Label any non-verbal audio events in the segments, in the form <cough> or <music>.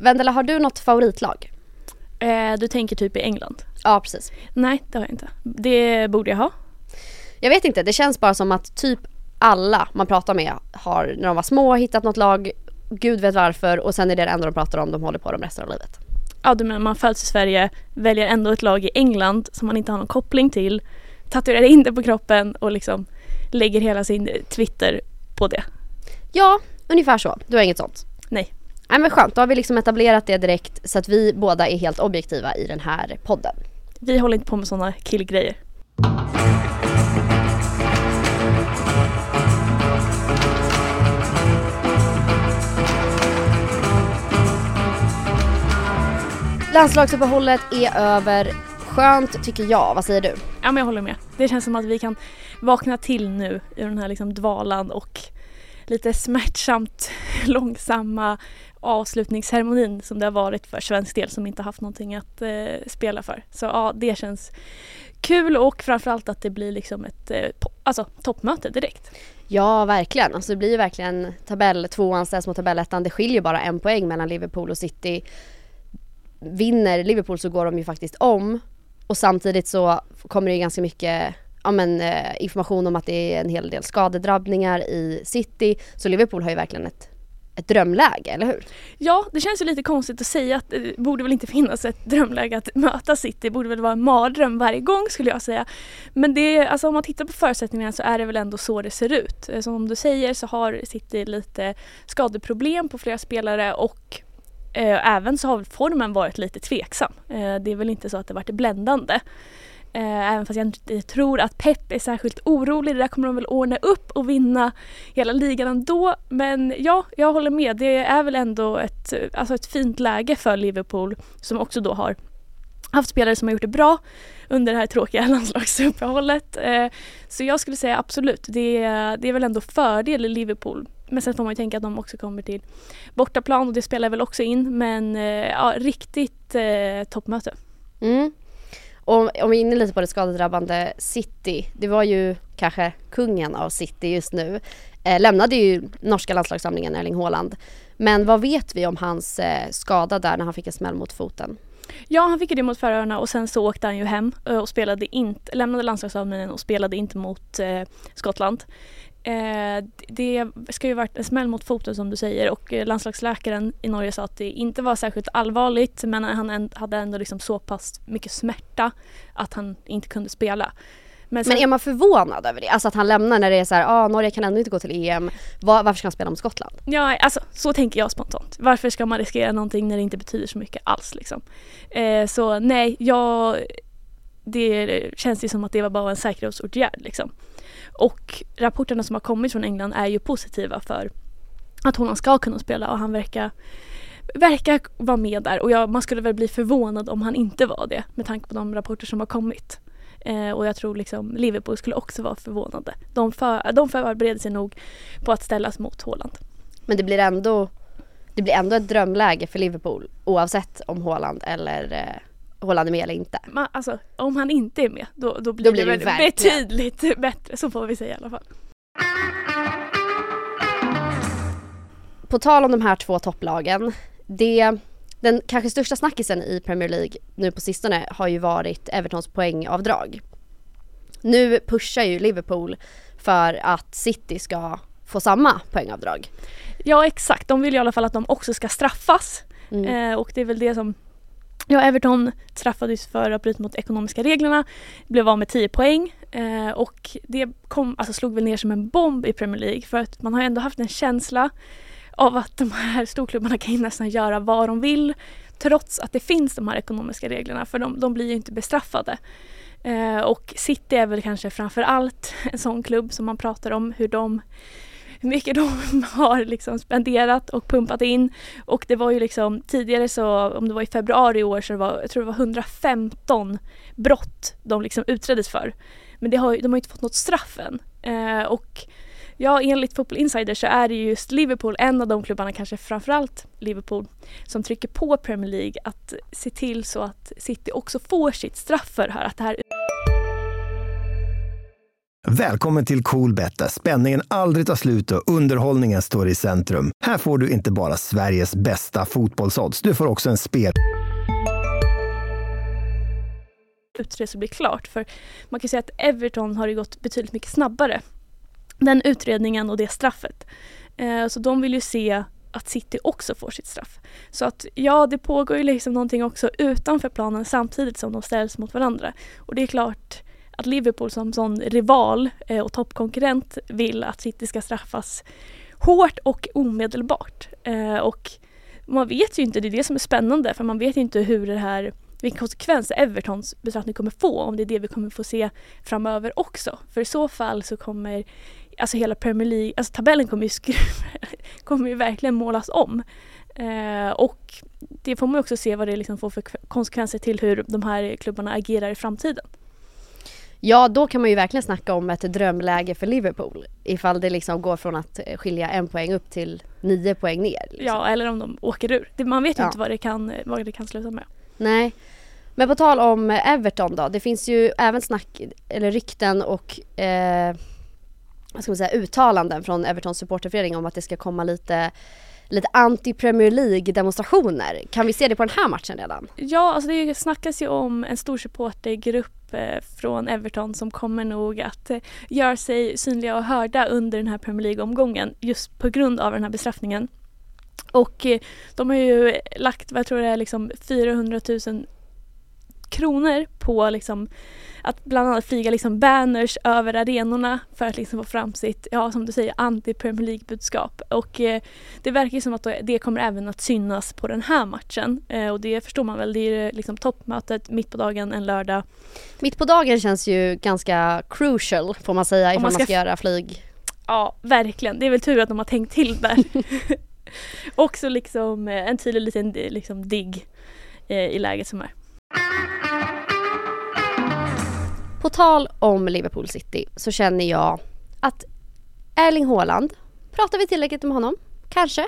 Vendela, har du något favoritlag? Eh, du tänker typ i England? Ja, precis. Nej, det har jag inte. Det borde jag ha. Jag vet inte, det känns bara som att typ alla man pratar med har när de var små hittat något lag, gud vet varför och sen är det det enda de pratar om, de håller på dem resten av livet. Ja, du menar man föds i Sverige, väljer ändå ett lag i England som man inte har någon koppling till, tatuerar in det på kroppen och liksom lägger hela sin Twitter på det. Ja, ungefär så. Du har inget sånt? Nej. Men skönt, då har vi liksom etablerat det direkt så att vi båda är helt objektiva i den här podden. Vi håller inte på med sådana killgrejer. Landslagsuppehållet är över. Skönt tycker jag, vad säger du? Ja men jag håller med. Det känns som att vi kan vakna till nu i den här liksom dvalan och lite smärtsamt <laughs> långsamma avslutningsceremonin som det har varit för svensk del som inte haft någonting att eh, spela för. Så ja, det känns kul och framförallt att det blir liksom ett eh, alltså, toppmöte direkt. Ja, verkligen. Alltså det blir ju verkligen tabell tvåan ställs mot tabellettan. Det skiljer bara en poäng mellan Liverpool och City. Vinner Liverpool så går de ju faktiskt om och samtidigt så kommer det ju ganska mycket ja, men, eh, information om att det är en hel del skadedrabbningar i City. Så Liverpool har ju verkligen ett, ett drömläge, eller hur? Ja, det känns ju lite konstigt att säga att eh, det borde väl inte finnas ett drömläge att möta City. Det borde väl vara en mardröm varje gång skulle jag säga. Men det, alltså om man tittar på förutsättningarna så är det väl ändå så det ser ut. Eh, som du säger så har City lite skadeproblem på flera spelare och Eh, även så har formen varit lite tveksam. Eh, det är väl inte så att det varit bländande. Eh, även fast jag inte tror att Pep är särskilt orolig. Det där kommer de väl ordna upp och vinna hela ligan ändå. Men ja, jag håller med. Det är väl ändå ett, alltså ett fint läge för Liverpool som också då har haft spelare som har gjort det bra under det här tråkiga <laughs> landslagsuppehållet. Eh, så jag skulle säga absolut, det är, det är väl ändå fördel i Liverpool men sen får man ju tänka att de också kommer till bortaplan och det spelar väl också in. Men eh, ja, riktigt eh, toppmöte. Mm om, om vi är inne lite på det skadedrabbande City. Det var ju kanske kungen av City just nu. Eh, lämnade ju norska landslagssamlingen Erling Haaland. Men vad vet vi om hans eh, skada där när han fick en smäll mot foten? Ja, han fick det mot Färöarna och sen så åkte han ju hem eh, och spelade inte, lämnade landslagssamlingen och spelade inte mot eh, Skottland. Eh, det ska ju varit en smäll mot foten som du säger och eh, landslagsläkaren i Norge sa att det inte var särskilt allvarligt men han hade ändå liksom så pass mycket smärta att han inte kunde spela. Men, sen, men är man förvånad över det? Alltså att han lämnar när det är så här, ah, Norge kan ändå inte gå till EM. Var, varför ska han spela mot Skottland? Ja, alltså så tänker jag spontant. Varför ska man riskera någonting när det inte betyder så mycket alls liksom? Eh, så nej, jag det känns ju som att det var bara en säkerhetsåtgärd liksom. Och rapporterna som har kommit från England är ju positiva för att Holland ska kunna spela och han verkar verkar vara med där och jag, man skulle väl bli förvånad om han inte var det med tanke på de rapporter som har kommit. Eh, och jag tror liksom Liverpool skulle också vara förvånade. De, för, de förbereder sig nog på att ställas mot Håland. Men det blir ändå det blir ändå ett drömläge för Liverpool oavsett om Håland eller eh, Håller han med eller inte? Man, alltså, om han inte är med då, då blir, då blir det, det betydligt <laughs> bättre, så får vi säga i alla fall. På tal om de här två topplagen, det, den kanske största snackisen i Premier League nu på sistone har ju varit Evertons poängavdrag. Nu pushar ju Liverpool för att City ska få samma poängavdrag. Ja exakt, de vill i alla fall att de också ska straffas. Mm. Eh, och det är väl det som Ja, Everton straffades för att bryta mot ekonomiska reglerna, blev av med 10 poäng eh, och det kom, alltså slog väl ner som en bomb i Premier League för att man har ändå haft en känsla av att de här storklubbarna kan nästan göra vad de vill trots att det finns de här ekonomiska reglerna för de, de blir ju inte bestraffade. Eh, och City är väl kanske framför allt en sån klubb som man pratar om hur de hur mycket de <laughs> har liksom spenderat och pumpat in. Och det var ju liksom tidigare så, om det var i februari i år så det var, jag tror det var 115 brott de liksom utreddes för. Men det har, de har inte fått något straff än. Eh, och ja, enligt Football Insider så är det just Liverpool, en av de klubbarna, kanske framförallt Liverpool, som trycker på Premier League att se till så att City också får sitt straff för här. Att det här Välkommen till Coolbet där spänningen aldrig tar slut och underhållningen står i centrum. Här får du inte bara Sveriges bästa fotbollsodds, du får också en spel utresa blir klart. För man kan säga att Everton har det gått betydligt mycket snabbare. Den utredningen och det straffet. Eh, så de vill ju se att City också får sitt straff. Så att ja, det pågår ju liksom någonting också utanför planen samtidigt som de ställs mot varandra. Och det är klart att Liverpool som sån rival eh, och toppkonkurrent vill att City ska straffas hårt och omedelbart. Eh, och man vet ju inte, det är det som är spännande, för man vet inte hur det här vilken konsekvens Evertons bestraffning kommer få om det är det vi kommer få se framöver också. För i så fall så kommer alltså hela Premier League, alltså tabellen kommer ju, skruva, <laughs> kommer ju verkligen målas om. Eh, och det får man också se vad det liksom får för konsekvenser till hur de här klubbarna agerar i framtiden. Ja, då kan man ju verkligen snacka om ett drömläge för Liverpool. Ifall det liksom går från att skilja en poäng upp till nio poäng ner. Liksom. Ja, eller om de åker ur. Man vet ju ja. inte vad det, kan, vad det kan sluta med. Nej. Men på tal om eh, Everton då. Det finns ju även snack, eller rykten och eh, vad ska man säga, uttalanden från Evertons supporterförening om att det ska komma lite lite anti-Premier League demonstrationer. Kan vi se det på den här matchen redan? Ja, alltså det snackas ju om en stor supportergrupp eh, från Everton som kommer nog att eh, göra sig synliga och hörda under den här Premier League-omgången just på grund av den här bestraffningen. Och eh, de har ju lagt, vad jag tror det är, liksom 400 000 kronor på liksom att bland annat flyga liksom banners över arenorna för att liksom få fram sitt, ja som du säger, anti-Premier League-budskap. Och eh, det verkar som att det kommer även att synas på den här matchen. Eh, och det förstår man väl, det är liksom toppmötet mitt på dagen en lördag. Mitt på dagen känns ju ganska crucial får man säga ifall man ska, man ska göra flyg. Ja, verkligen. Det är väl tur att de har tänkt till där. <laughs> <laughs> Också liksom eh, en tydlig liten liksom, digg eh, i läget som är. På tal om Liverpool City så känner jag att Erling Haaland, pratar vi tillräckligt om honom? Kanske?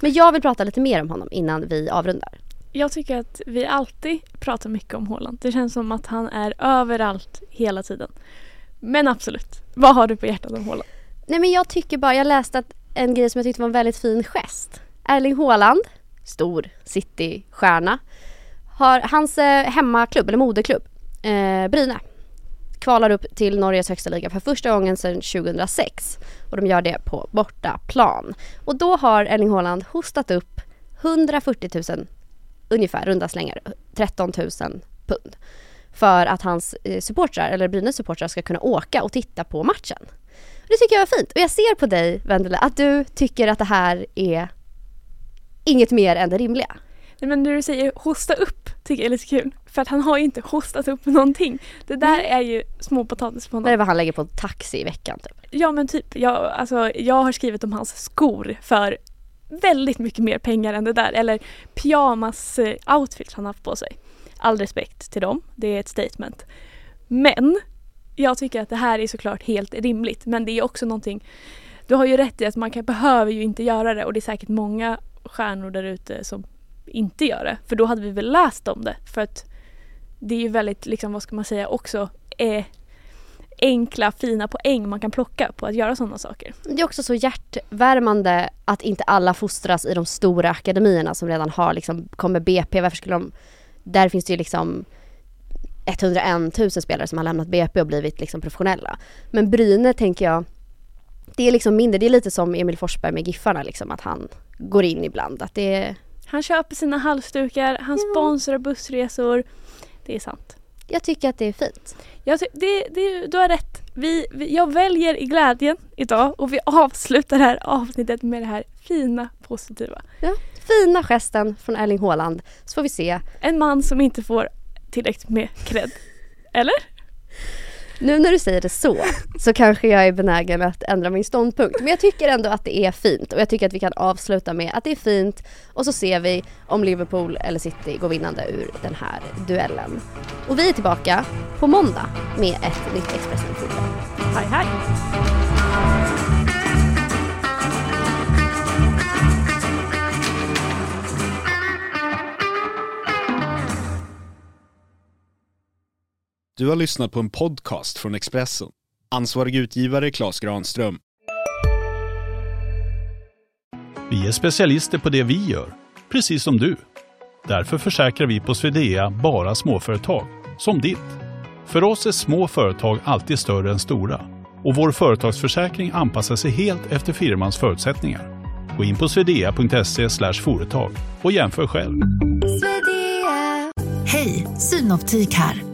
Men jag vill prata lite mer om honom innan vi avrundar. Jag tycker att vi alltid pratar mycket om Haaland. Det känns som att han är överallt hela tiden. Men absolut, vad har du på hjärtat om Haaland? Nej men jag tycker bara, jag läste att en grej som jag tyckte var en väldigt fin gest. Erling Haaland, stor City-stjärna, har hans eh, hemmaklubb, eller moderklubb, eh, Bryne, kvalar upp till Norges högsta liga för första gången sedan 2006. Och de gör det på bortaplan. Och då har Erling Haaland hostat upp 140 000, ungefär runda slängar, 13 000 pund. För att hans eh, supportrar, eller Brynäs supportrar ska kunna åka och titta på matchen. Det tycker jag var fint. Och jag ser på dig, Vendela, att du tycker att det här är inget mer än det rimliga. Nej men när du säger hosta upp tycker jag är lite kul. För att han har ju inte hostat upp någonting. Det där är ju småpotatis på honom. Det är vad han lägger på taxi i veckan typ. Ja men typ. Jag, alltså, jag har skrivit om hans skor för väldigt mycket mer pengar än det där. Eller pyjamas eh, han haft på sig. All respekt till dem. Det är ett statement. Men jag tycker att det här är såklart helt rimligt men det är också någonting Du har ju rätt i att man kan, behöver ju inte göra det och det är säkert många stjärnor där ute som inte gör det. För då hade vi väl läst om det. För att det är ju väldigt, liksom, vad ska man säga, också eh, enkla fina poäng man kan plocka på att göra sådana saker. Det är också så hjärtvärmande att inte alla fostras i de stora akademierna som redan har liksom, kommer BP, varför skulle de, där finns det ju liksom 101 000 spelare som har lämnat BP och blivit liksom professionella. Men Bryne tänker jag, det är liksom mindre, det är lite som Emil Forsberg med Giffarna liksom, att han går in ibland. Att det Han köper sina halsdukar, han ja. sponsrar bussresor. Det är sant. Jag tycker att det är fint. Jag det, det, du har rätt. Vi, vi, jag väljer i glädjen idag och vi avslutar det här avsnittet med det här fina positiva. Ja, fina gesten från Erling Haaland så får vi se. En man som inte får tillräckligt med cred. Eller? Nu när du säger det så, så kanske jag är benägen att ändra min ståndpunkt. Men jag tycker ändå att det är fint och jag tycker att vi kan avsluta med att det är fint och så ser vi om Liverpool eller City går vinnande ur den här duellen. Och vi är tillbaka på måndag med ett nytt Expressen Fotboll. Hej hej! Du har lyssnat på en podcast från Expressen. Ansvarig utgivare Klas Granström. Vi är specialister på det vi gör, precis som du. Därför försäkrar vi på Swedea bara småföretag, som ditt. För oss är små företag alltid större än stora och vår företagsförsäkring anpassar sig helt efter firmans förutsättningar. Gå in på swedea.se företag och jämför själv. Hej, Synoptik här.